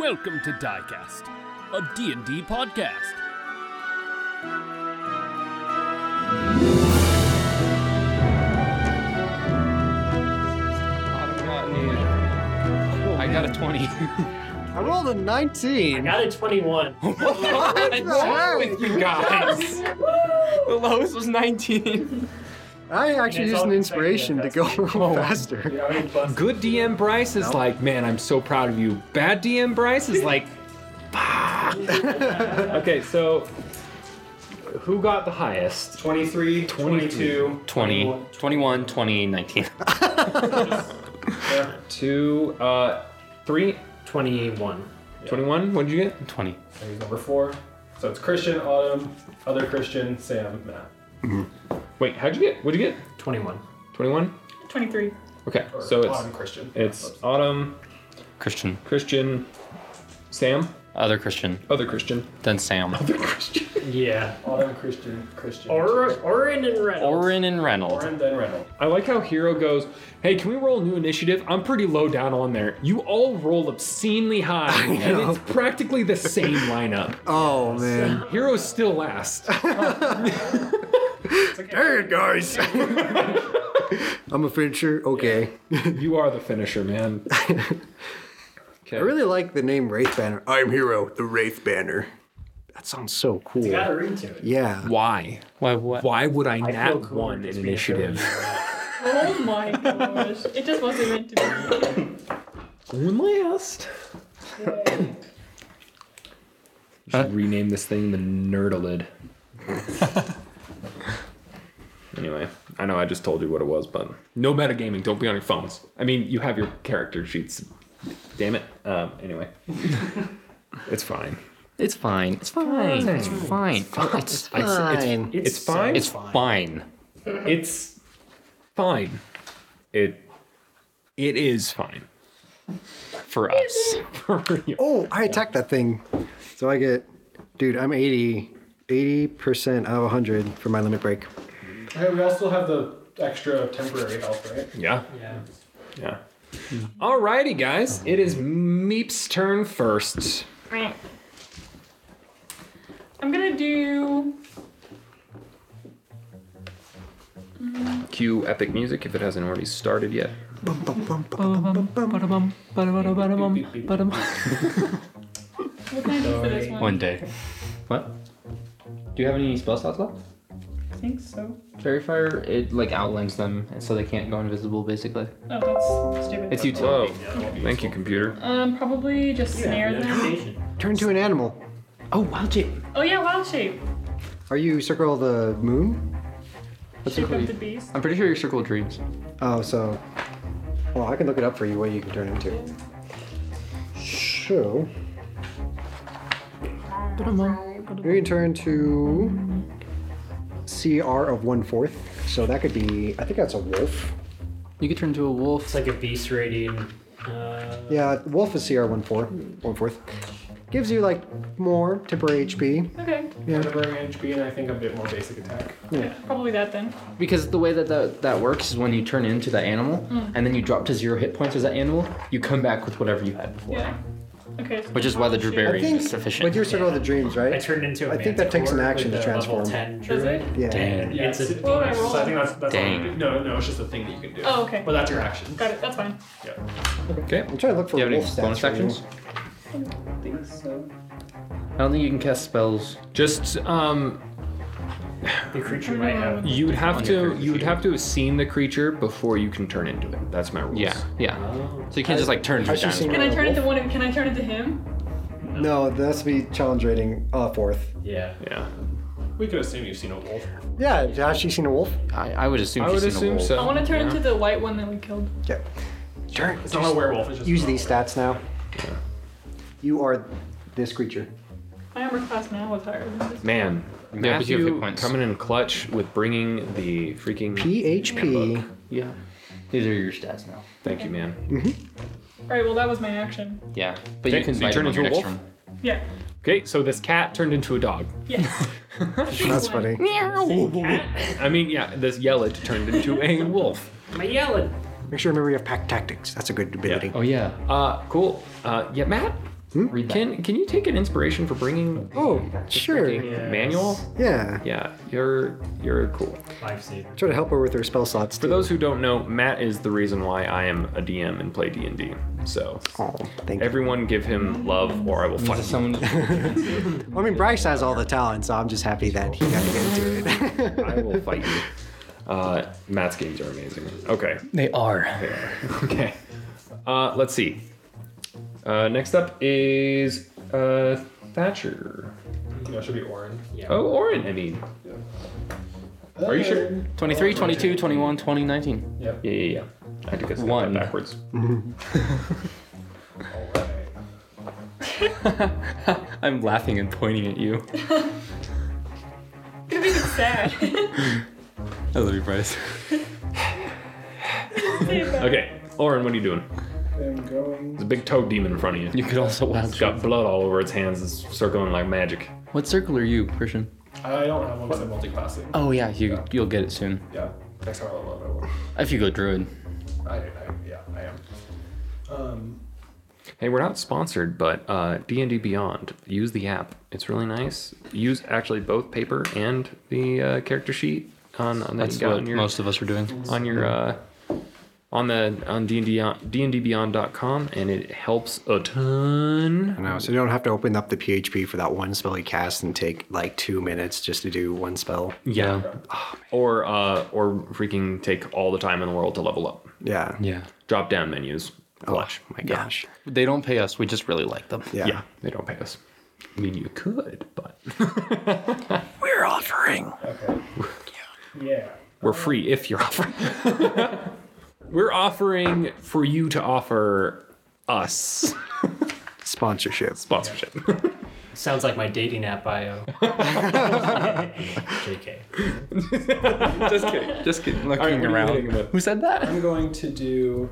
Welcome to Diecast, a D&D podcast. I got a 20. I rolled a 19. I Got a 21. What's wrong with you guys. the lowest was 19. I actually It's used an inspiration to go second, faster. Good DM Bryce is like, man, I'm so proud of you. Bad DM Bryce is like, fuck. okay, so who got the highest? 23, 22, 20, 21, 20, 19. Two, uh, three, 21. 21. What did you get? 20. He's number four. So it's Christian, Autumn, other Christian, Sam, Matt. Wait, how'd you get? What'd you get? 21. 21? 23. Okay, Or so it's Autumn Christian. it's Autumn, Christian. Christian, Sam, Other Christian. other Christian. Then Sam. Other Christian. Yeah. Autumn Christian, Christian. Or, Orin and Reynolds. Orin and Reynolds. Oren, then Reynolds. I like how Hero goes, hey, can we roll a new initiative? I'm pretty low down on there. You all roll obscenely high, and know. it's practically the same lineup. Oh man. Hero's still last. Hey guys. I'm a finisher. Okay. you are the finisher, man. Okay. I really like the name Wraith Banner. I'm Hero, the Wraith Banner. That sounds so cool. You gotta read to it. Yeah. Why? Why, what? Why would I, I nat feel cool one in just being sure. initiative? Oh my gosh. It just wasn't meant to be. Going last. You should rename this thing the Nerdalid. Anyway, I know I just told you what it was, but no metagaming. Don't be on your phones. I mean, you have your character sheets. Damn it. Um, anyway, it's fine. It's fine. It's fine. It's fine. It's, Fine. It's, it's fine. it's fine. It's fine. It it is fine For us. for you. Oh, I attacked that thing. So I get, dude, I'm 80, 80% out of 100 for my limit break. Hey, we also have the extra temporary health, right? Yeah. Yeah. Yeah. Alrighty, guys. It is Meep's turn first. I'm gonna do. Cue epic music if it hasn't already started yet. One day. What? Do you have any spell slots left? I think so. Faerie Fire, it like outlines them so they can't go invisible basically. Oh, that's stupid. It's utility. Whoa. Thank you, computer. Um, probably just snare them. Turn to an animal. Oh, wild shape. Oh yeah, wild shape. Are you circle the moon? What's Shape it of the called? beast. I'm pretty sure your circle of dreams. Oh, so. Well, I can look it up for you what you can turn into. So. You can turn to CR of one fourth. So that could be, I think that's a wolf. You could turn into a wolf. It's like a beast rating. Uh, Yeah, wolf is CR one four, one fourth. Gives you like more temporary HP. Okay. Yeah. Temporary HP and I think a bit more basic attack. Yeah, probably that then. Because the way that that, that works is when you turn into that animal and then you drop to zero hit points as that animal, you come back with whatever you had before. Yeah. Okay. Which is why the wild shape- Drewberry think is sufficient. with your circle of the dreams, right? I turned into a I think that takes an manticore action with to a level transform. 10 Does druid. it? Yeah. Dang. Yeah, It's a What would I So I think that's, that's Dang. all you do. No, no, it's just a thing that you can do. Oh, okay. But that's your action. Got it. That's fine. Yeah. Okay. I'm trying to look for Do you have any wolf stats. bonus for you. actions? I think so. I don't think you can cast spells. Just um The creature might have. you'd have to you would have to have seen the creature before you can turn into it. That's my rules. Yeah, yeah. Oh. So you can't just like turn into a Has she seen. Can I turn wolf? into one? of- Can I turn into him? No, that has to be challenge rating uh, fourth. Yeah. Yeah. We could assume you've seen a wolf. Yeah, has she seen a wolf? I, I would assume I she's would seen a assume wolf. so. I want to turn Yeah. into the white one that we killed. Yeah. Turn. It's not a werewolf. It's just Use a these stats now. You are this creature. My armor class now was higher than this. Man, Yeah, but you have hit Matthew points. coming in clutch with bringing the freaking PHB. handbook. Yeah. These are your stats now. Thank you, man. All right. Well, that was my action. Yeah. But Okay, you can so you bite turn him on into your a next wolf? turn. Yeah. Okay, so this cat turned into a dog. Yes. That's funny. I mean, yeah, this yellow turned into a wolf. Am I yelling? Make sure to remember you have pack tactics. That's a good ability. Oh yeah. Uh, cool. Uh, yeah, Matt, Read that. Can can you take an inspiration for bringing Oh, just sure. Yes. manual? Yeah. Yeah, you're you're cool. Lifesaver. Try to help her with her spell slots. For those who don't know, Matt is the reason why I am a DM and play D and D. So Oh, thank you. everyone give him love, or I will fight. Is you. someone I mean, Bryce has all the talent, so I'm just happy that he got to get into it. I will fight you. Uh, Matt's games are amazing. Okay. They are. They are. Okay. Uh, let's see. Uh, next up is uh, Thatcher. You know, it should be Orin. Yeah. Oh, Orin. I mean, Are you sure? 23, 22, 21, 20, 19. Yep. yeah, yeah, yeah. I think it's One. backwards. I'm laughing and pointing at you. You're being sad. I love you, Bryce. Okay, Orin, what are you doing? I'm going. There's a big toad demon in front of you. You could also wild It's got blood all over its hands. It's circling like magic. What circle are you, Christian? I don't have one because I'm multi-classing. Oh yeah, you you'll get it soon. Yeah. Next time I level up, If you go druid. I, I, yeah, I am. Um, Hey, we're not sponsored, but uh, D&D Beyond, use the app. It's really nice. Use actually both paper and the uh, character sheet on, on that That's you got what on your most of us are doing. on your uh, on the on D&D on- dndbeyond.com and it helps a ton. I know, so you don't have to open up the PHB for that one spell you cast and take like two minutes just to do one spell. Yeah. Or uh, or freaking take all the time in the world to level up. Yeah. Yeah. Drop down menus. Oh my gosh. They don't pay us. We just really like them. Yeah. Yeah, they don't pay us. I mean, you could, but We're offering. Okay. Yeah. we're free if you're offering. we're offering for you to offer us Sponsorship. sponsorship. Sounds like my dating app bio. JK. Just kidding. Just kidding. Looking All right, what are you around. hitting him with? Who said that? I'm going to do.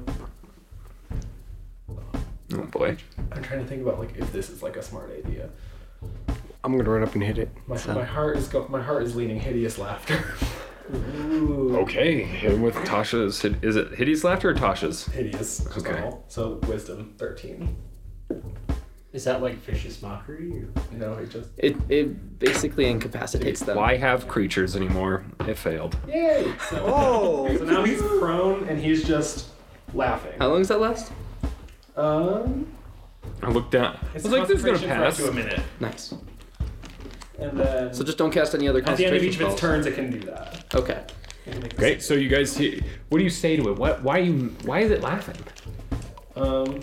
Oh boy. I'm trying to think about like if this is like a smart idea. I'm gonna run up and hit it. My, So- my heart is go- my heart is leaning hideous laughter. Ooh. Okay, hit him with Tasha's. Is it hideous laughter or Tasha's? Hideous. Okay. well. So wisdom thirteen. Is that like vicious mockery? Or? No, it just. It it basically incapacitates them. Why have creatures anymore? It failed. Yay! So, Oh! so now he's prone and he's just laughing. How long does that last? Um, I looked down. I it's was like, this is gonna concentration for pass. to a minute, Nice. And then So just don't cast any other at the end of concentration each of its spells. turns, it can do that. Okay. It can make this- Great. So you guys, see- what do you say to it? What? Why you? Why is it laughing? Um,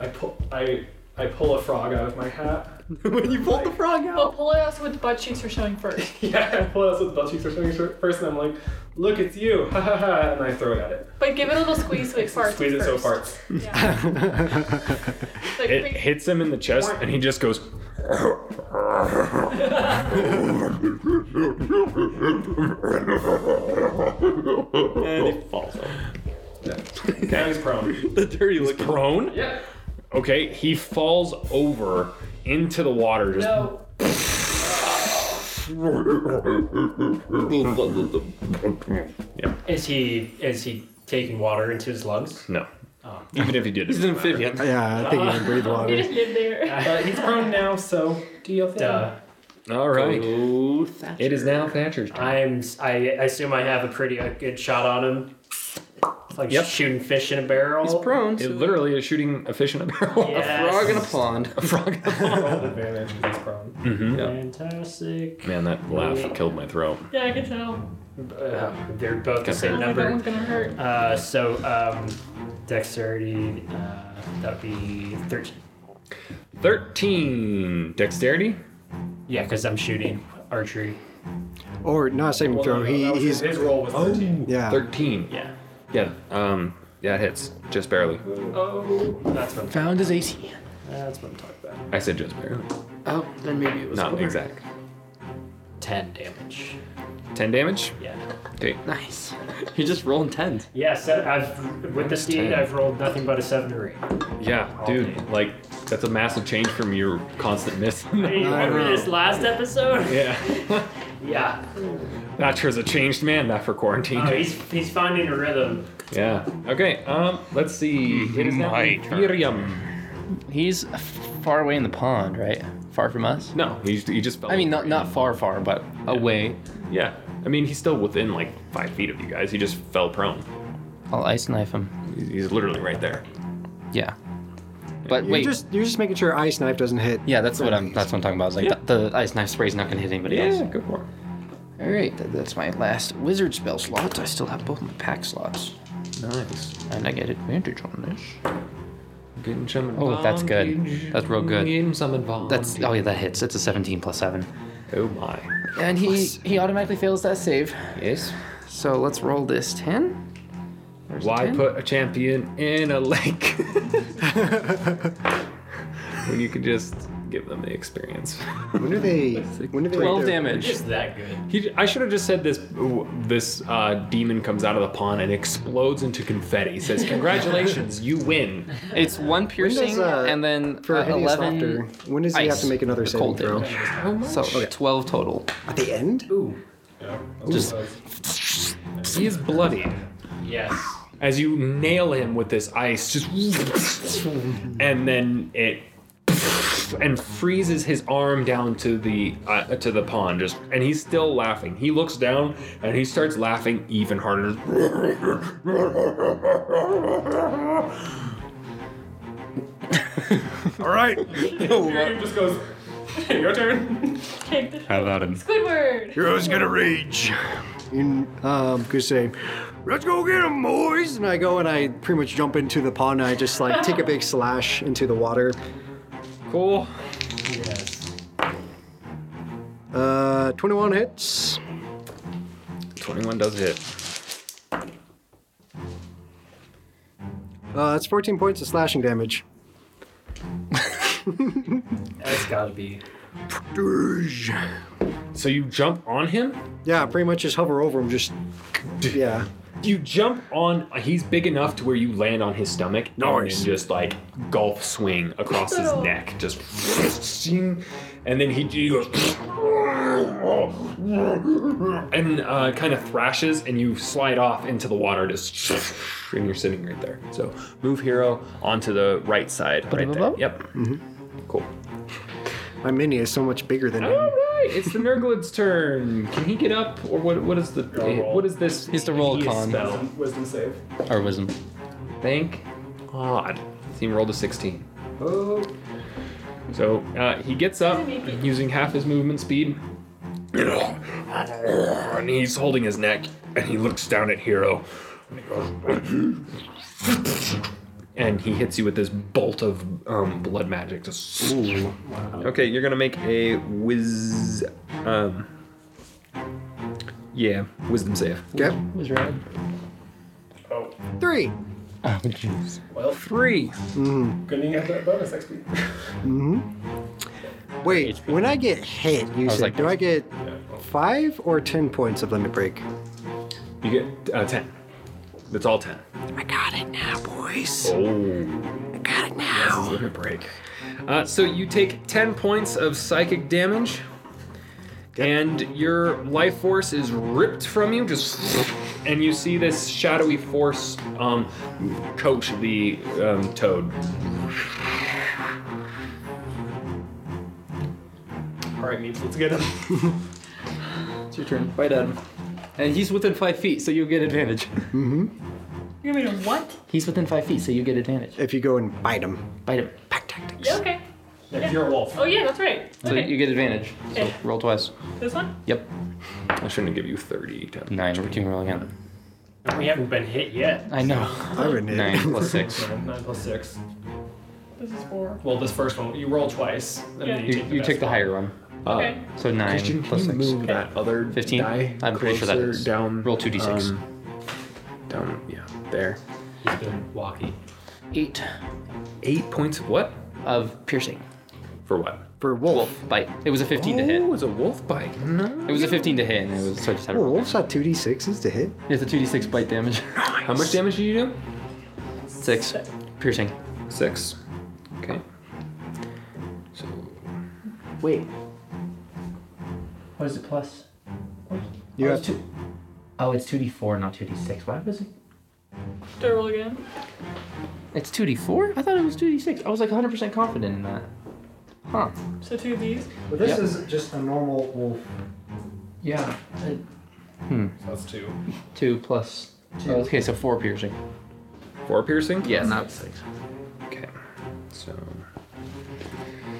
I pull I I pull a frog out of my hat. when you pulled the frog out. Well, pull it out with the butt cheeks are showing first. yeah, I pull it out so the butt cheeks are showing first, and I'm like, "Look, it's you!" Ha ha ha! And I throw it at it. But give it a little squeeze so it farts. Squeeze it so it first. farts. Yeah. Like, It big- hits him in the chest, and he just goes. And he falls over. Now he's prone. The dirty look. Prone. Yeah. Okay, he falls over into the water. Just No. Is he is he taking water into his lungs? no. Even if he did, He's it an doesn't matter. amphibian. Yeah, I think you can breathe You water. just did there. Uh, he's prone now, so do your thing. Duh. All right. Oh, Thatcher. It is now Thatcher's turn. I'm I, I assume I have a pretty uh, good shot on him. Like Yep. shooting fish in a barrel. He's prone. It So literally is shooting a fish in a barrel. Yes. A frog in a pond. A frog. Roll advantage because he's prone. mm-hmm. Fantastic. Man, that laugh killed my throat. Yeah, I can tell. Uh, they're both the same Oh, that number. one's gonna hurt. Uh, so um, dexterity uh, that would be thirteen. 13. Dexterity? Yeah, because I'm shooting archery. Or not saving Well, throw. no, no, He, that was he's his, his roll was 13. yeah. 13. Yeah. Yeah, um, yeah, it hits. Just barely. Oh, that's what I'm, Found his AC. that's what I'm talking about. I said just barely. Oh, then maybe it was Not over. exact. Ten damage. 10 damage? Yeah. Okay. Nice. You're just rolling tens. Yeah, so I've with this D8, I've rolled nothing but a seven or eight. Yeah, dude, like, that's a massive change from your constant miss. Hey, remember this last episode? yeah. Yeah. Thatcher's a changed man that for quarantine. Oh, he's he's finding a rhythm. Yeah. Okay, um, let's see. It is now My turn. Ethereum. He's far away in the pond, right? Far from us. No, he, he just fell. I mean, not not far, far, but away. Yeah. I mean, he's still within like five feet of you guys. He just fell prone. I'll ice knife him. He's- He's literally right there. Yeah. But You're wait, just you're just making sure ice knife doesn't hit. yeah, that's what I'm. That's what I'm talking about. It's like Yeah. the, the ice knife spray's not gonna hit anybody else. go for it. All right, th- that's my last wizard spell slot. I still have both my pack slots, Nice. and I get advantage on this. Getting some Oh, that's good. advantage. That's real good. Getting some advantage. That's oh yeah, that hits. It's a 17 plus seven, Oh my. and he he automatically fails that save. Yes. So let's roll this 10. There's a Why 10. put a champion in a lake when you can just give them the experience? When do they? When do they? 12 damage. It's that good. He, I should have just said this. This uh, demon comes out of the pond and explodes into confetti. Says, "Congratulations, you win." It's one piercing does, uh, and then for uh, hideous 11 laughter, when does he have to make another saving cold throw? damage. So 12 total. At the end? Ooh. Just He is bloodied Yes. as you nail him with this ice, just and then it and freezes his arm down to the uh, to the pond. Just and he's still laughing. He looks down and he starts laughing even harder. All right. Miriam just goes, your turn. Take the How about him? Squidward. Hero's gonna rage. And um, could say, "Let's go get him, boys!" And I go and I pretty much jump into the pond. and I just like take a big slash into the water. Cool. Yes. Uh, 21 hits. 21 does hit. Uh, that's 14 points of slashing damage. That's gotta be. So you jump on him? Yeah, pretty much just hover over him. Just yeah. You jump on. He's big enough to where you land on his stomach. Nice. And just like golf swing across his neck. Just. And then he, he goes. And uh, kind of thrashes, and you slide off into the water. Just. And you're sitting right there. So move hero onto the right side. Right there. Ba-da-ba-ba. Yep. Cool. My mini is so much bigger than All him. Right, it's the Nurglid's turn. Can he get up, or what? What is the? roll. What is this? He's the roll hideous con. spell? Wisdom, wisdom save. Or wisdom. Thank God. Team rolled a 16. Oh. So uh, he gets up using half his movement speed. And he's holding his neck and he looks down at Hero. And he goes. And he hits you with this bolt of um, blood magic. Just Okay, you're gonna make a whiz. Um, yeah, wisdom save. Okay. Was red. Oh, Three. Oh, jeez. well, Three. couldn't you get that bonus XP? Wait, when I get hit, you was said, like- do I get five or ten points of limit break? You get uh, 10. That's all 10. I got it now, boys. Oh. I got it now. Limit break. Uh, so you take 10 points of psychic damage, and your life force is ripped from you, just. And you see this shadowy force um, coach the um, toad. All right, Meeps, let's get him. It's your turn. Fight at him. And he's within five feet, so you get advantage. Mm-hmm. You're gonna mean what? He's within five feet, so you get advantage. If you go and bite him. Bite him. Pack tactics. Yeah, okay. If you're a wolf. Oh yeah, that's right. So Okay. you get advantage. So Okay. roll twice. This one? Yep. I shouldn't have give you 30. To... Nine. We can roll again. We haven't been hit yet. I know. I would hit. Nine plus six. Nine, nine plus six. This is four. Well, this first one, you roll twice, and Yeah. then you, You, take the you best took the higher one. Okay. So nine Christian, plus can you six. move that other 15? die I'm pretty sure that closer down. Roll 2d6. um, down, yeah, there. He's been walking. Eight Eight points of what? of piercing. For what? For wolf. Wolf bite. It was a 15 to hit. Oh, was a wolf bite. No. It was a 15 to hit, and it was so I just had to Oh, roll. wolves have 2d6s to hit. It's a 2d6 bite damage. How much damage did you do? Six. Piercing. Six. Okay. So Wait. What is it plus? You oh, have it's two. Oh, it's 2d4, not 2d6. What was it? Do I roll again? It's 2d4? I thought it was 2d6. I was like 100% confident in that. Huh. So two of these. But this Yep. is just a normal wolf. Yeah. Hmm. So that's two. 2 plus. Oh, okay, so 4 piercing. Four piercing? Yeah, not 6. Okay. So.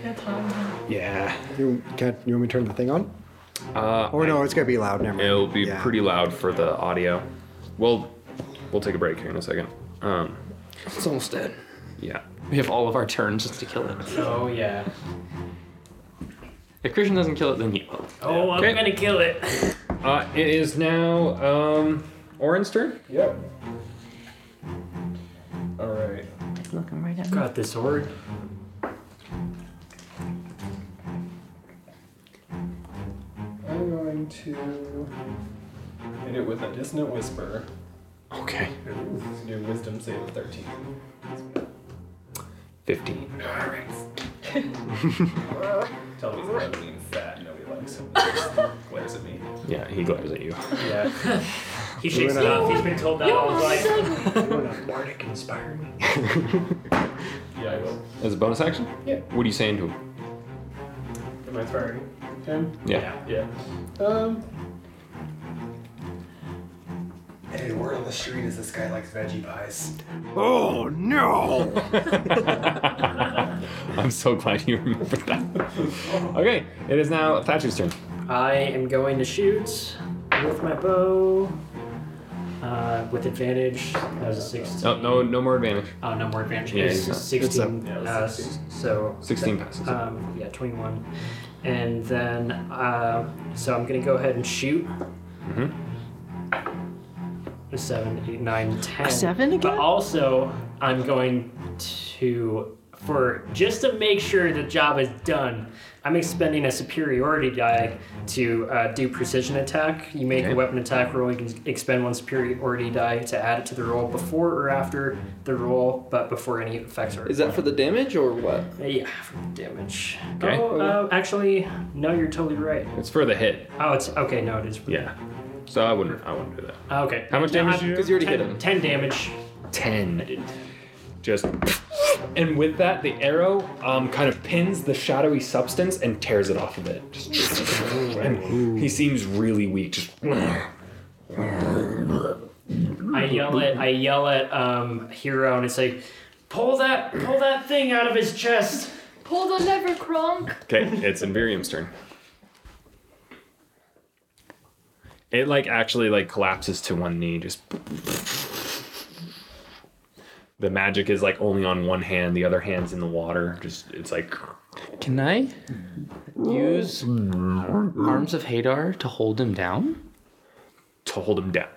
Yeah, Tom. Yeah. You can't. You want me to turn the thing on? Uh, Or no, it's gonna be loud. Never mind. It'll be Yeah. pretty loud for the audio. We'll we'll take a break here in a second. Um, It's almost dead. yeah. We have all of our turns just to kill it. Oh yeah. If Christian doesn't kill it, then he will. Oh, I'm Okay. gonna kill it. Uh, it is now um, Orin's turn. Yep. All right. It's looking right at Got the sword. It with a dissonant whisper. Okay. Ooh, do wisdom save of 13. Fifteen. Tell me that means fat. Nobody likes him. Glares at me. Yeah, he glares at you. Yeah. He shakes it off. He's been told that all his life. Doing a- Bardic inspire me. Yeah, I will. As a bonus action? Yeah. What are you saying to him? Am I inspiring him? Yeah. Yeah. Um. Word on the street is this guy likes veggie pies. Oh no! I'm so glad you remembered that. okay, it is now Thatcher's turn. I am going to shoot with my bow. Uh, with advantage. That was a 16. No, no, no more advantage. Oh, no more advantage. Yeah, It's he's 16. yeah, it was uh, 16. So. 16 passes. Um, yeah, 21. And then, uh, so I'm going to go ahead and shoot. Mhm. A Seven, eight, nine, ten. seven again? But also, I'm going to, for just to make sure the job is done, I'm expending a superiority die to uh, do precision attack. You make Okay. a weapon attack roll, you can expend one superiority die to add it to the roll before or after the roll, but before any effects are Is that for the damage or what? yeah, for the damage. Okay. Oh, uh, actually, no, you're totally right. It's for the hit. Oh, it's okay. No, it is. For Yeah. So I wouldn't. I wouldn't do that. Oh, okay. How much No, damage I'm- did you do? 'Cause you already hit him. Ten damage. Ten. I didn't. Just. And with that, the arrow um, kind of pins the shadowy substance and tears it off of it. Just, and he seems really weak. Just. I yell at I yell at um Hero and I say, pull that pull that thing out of his chest. Pull the lever, Kronk. Okay, it's Invirium's turn. It like actually like collapses to one knee. Just. The magic is like only on one hand. The other hand's in the water. Just it's like. Can I use Arms of Hadar to hold him down? to hold him down.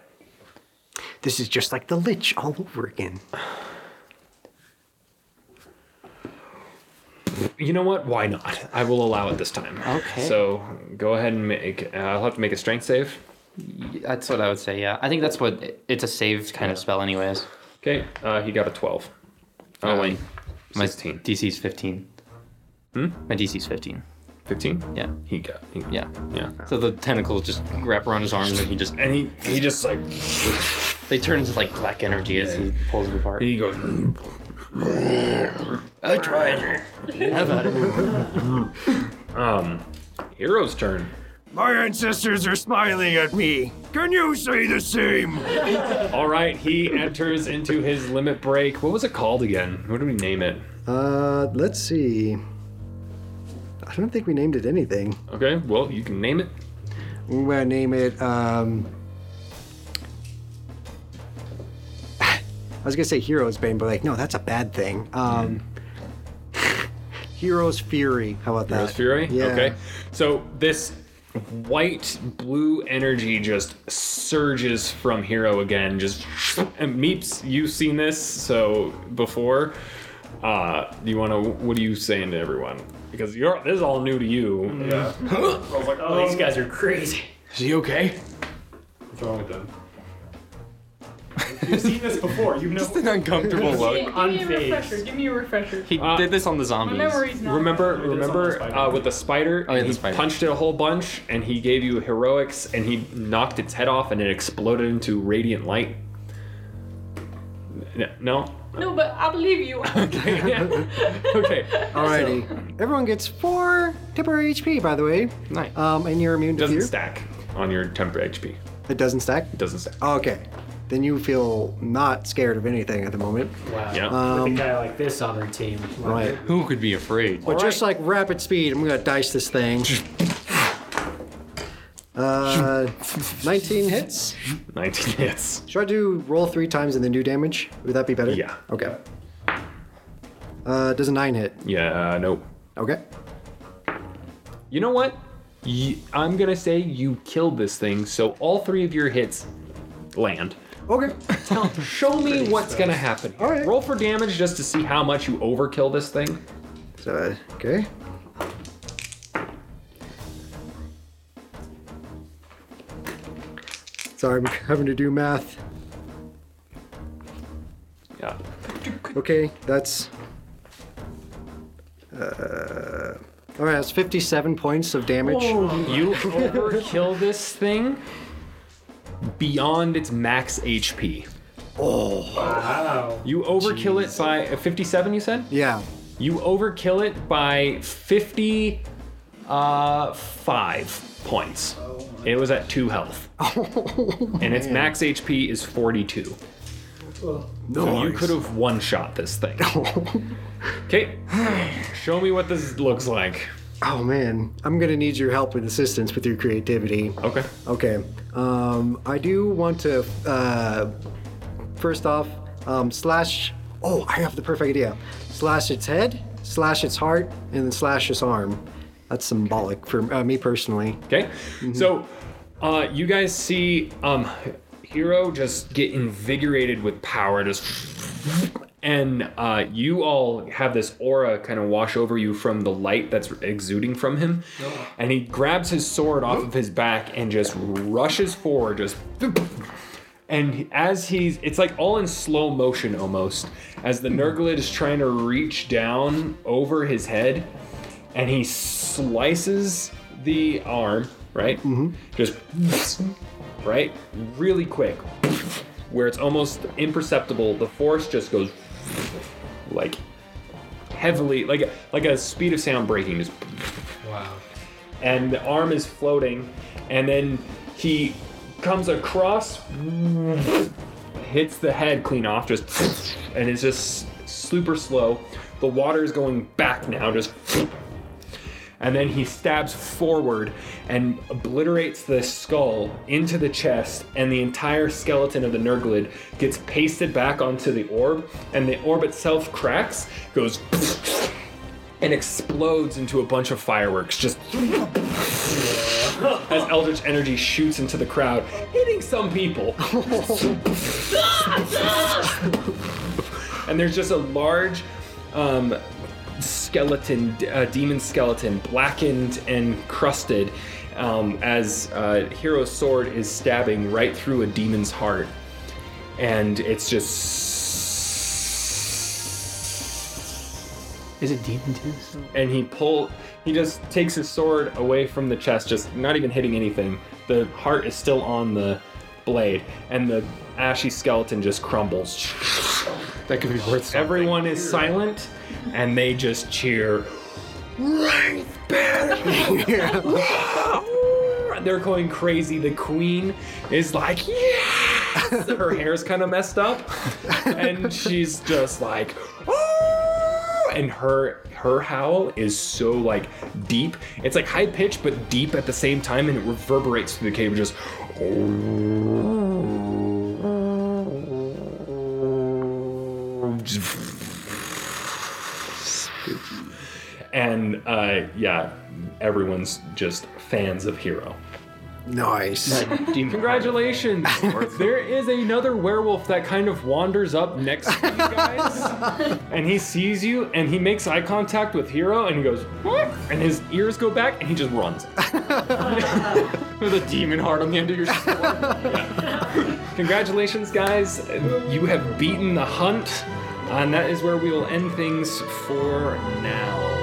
This is just like the Lich all over again. You know what? Why not? I will allow it this time. Okay. So go ahead and make. Uh, I'll have to make a strength save. That's what I would say, yeah. I think that's what it's a saved kind of spell, anyways. Okay. Uh, he got a twelve. Oh Um, wait, My sixteen. DC's 15. Hmm? My DC's 15. Fifteen. Yeah. He got. He, Yeah. Yeah. So the tentacles just wrap around his arms and he just. And he he just like They turn into like black energy as he pulls them apart. he goes. I tried. Have at it. Um, hero's turn. My ancestors are smiling at me. Can you say the same? All right, he enters into his limit break. What was it called again? What do we name it? Uh, let's see. I don't think we named it anything. Okay, well you can name it. We're gonna name it. Um, I was gonna say Hero's Bane, but like, no, that's a bad thing. Um, Hero's Fury. How about that? Hero's Fury? Yeah. Okay. So this white blue energy just surges from Hero again. Just and Meeps, you've seen this so before. Uh, do you want to? What are you saying to everyone? Because you're this is all new to you. Yeah. I was like, Oh, these guys are crazy. Is he okay? What's wrong with them? You've seen this before. You know. an uncomfortable Give, give me a refresher. Give me a refresher. He Uh, did this on the My zombies. memory's not. Remember, did on the remember spider. uh, with the spider, Oh, yeah, the he spider. punched it a whole bunch, and he gave you heroics, and he knocked its head off, and it exploded into radiant light. Yeah, no. No, but I believe you. Yeah. okay. Alrighty. Everyone gets four temporary HP, by the way. Nice. Um, and you're immune to Doesn't fear. stack on your temper HP. It doesn't stack. It doesn't stack. Okay. Then you feel not scared of anything at the moment. Wow. Yeah. With a guy like this on our team. Right. Who could be afraid? But just like rapid speed, I'm gonna dice this thing. Uh, 19 hits. 19 hits. Should I do roll three times and then do damage? Would that be better? Yeah. Okay. Uh, does a nine hit? Yeah, uh, nope. Okay. You know what? Y- I'm gonna say you killed this thing, so all three of your hits land. Okay. Tell, show me what's gonna happen. All right. Roll for damage just to see how much you overkill this thing. So, uh, okay. Sorry, I'm having to do math. Yeah. Okay, that's. Uh, all right, that's 57 points of damage. You overkill this thing beyond its max HP. Oh. Wow. You overkill it by uh, 57, you said? Yeah. You overkill it by 55 points. It was at 2 health. and its max HP is 42. So you could have one shot this thing. Okay, show me what this looks like. Oh man, I'm gonna need your help and assistance with your creativity. Okay. Okay. Um, I do want to. Uh, first off, um, slash. Oh, I have the perfect idea. Slash its head, slash its heart, and then slash its arm. That's symbolic for uh, me personally. Okay. So, uh, you guys see um, Hero just get invigorated with power, just. And uh, you all have this aura kind of wash over you from the light that's exuding from him. And he grabs his sword off of his back and just rushes forward, just. And as he's, it's like all in slow motion almost, as the Nurglid is trying to reach down over his head, and he slices the arm, right? Mm-hmm. Just, right? Really quick, where it's almost imperceptible. The force just goes like heavily, like like a speed of sound breaking, just Wow. and the arm is floating, and then he comes across, hits the head clean off, just, and it's just super slow. The water is going back now, just, and then he stabs forward and obliterates the skull into the chest, and the entire skeleton of the Nurglid gets pasted back onto the orb, and the orb itself cracks, goes. And explodes into a bunch of fireworks, just as Eldritch energy shoots into the crowd, hitting some people. and there's just a large um, skeleton, uh, demon skeleton, blackened and crusted, um, as uh, Hero's sword is stabbing right through a demon's heart. And it's just. Is it demon too? and he pull he just takes his sword away from the chest just not even hitting anything the heart is still on the blade and the ashy skeleton just crumbles That could be worth something. everyone is silent and they just cheer. Wraith Banner! they're going crazy. The queen is like yes! Her hair's kind of messed up. And she's just like "Oh!" and her her howl is so like deep. It's like high pitched but deep at the same time and it reverberates through the cave just oh. And uh yeah everyone's just fans of hero Nice. Congratulations! there is another werewolf that kind of wanders up next to you guys, and he sees you, and he makes eye contact with Hero, and he goes, "What?" and his ears go back, and he just runs. With a demon heart on the end of your sword. Congratulations, guys! You have beaten the hunt, and that is where we will end things for now.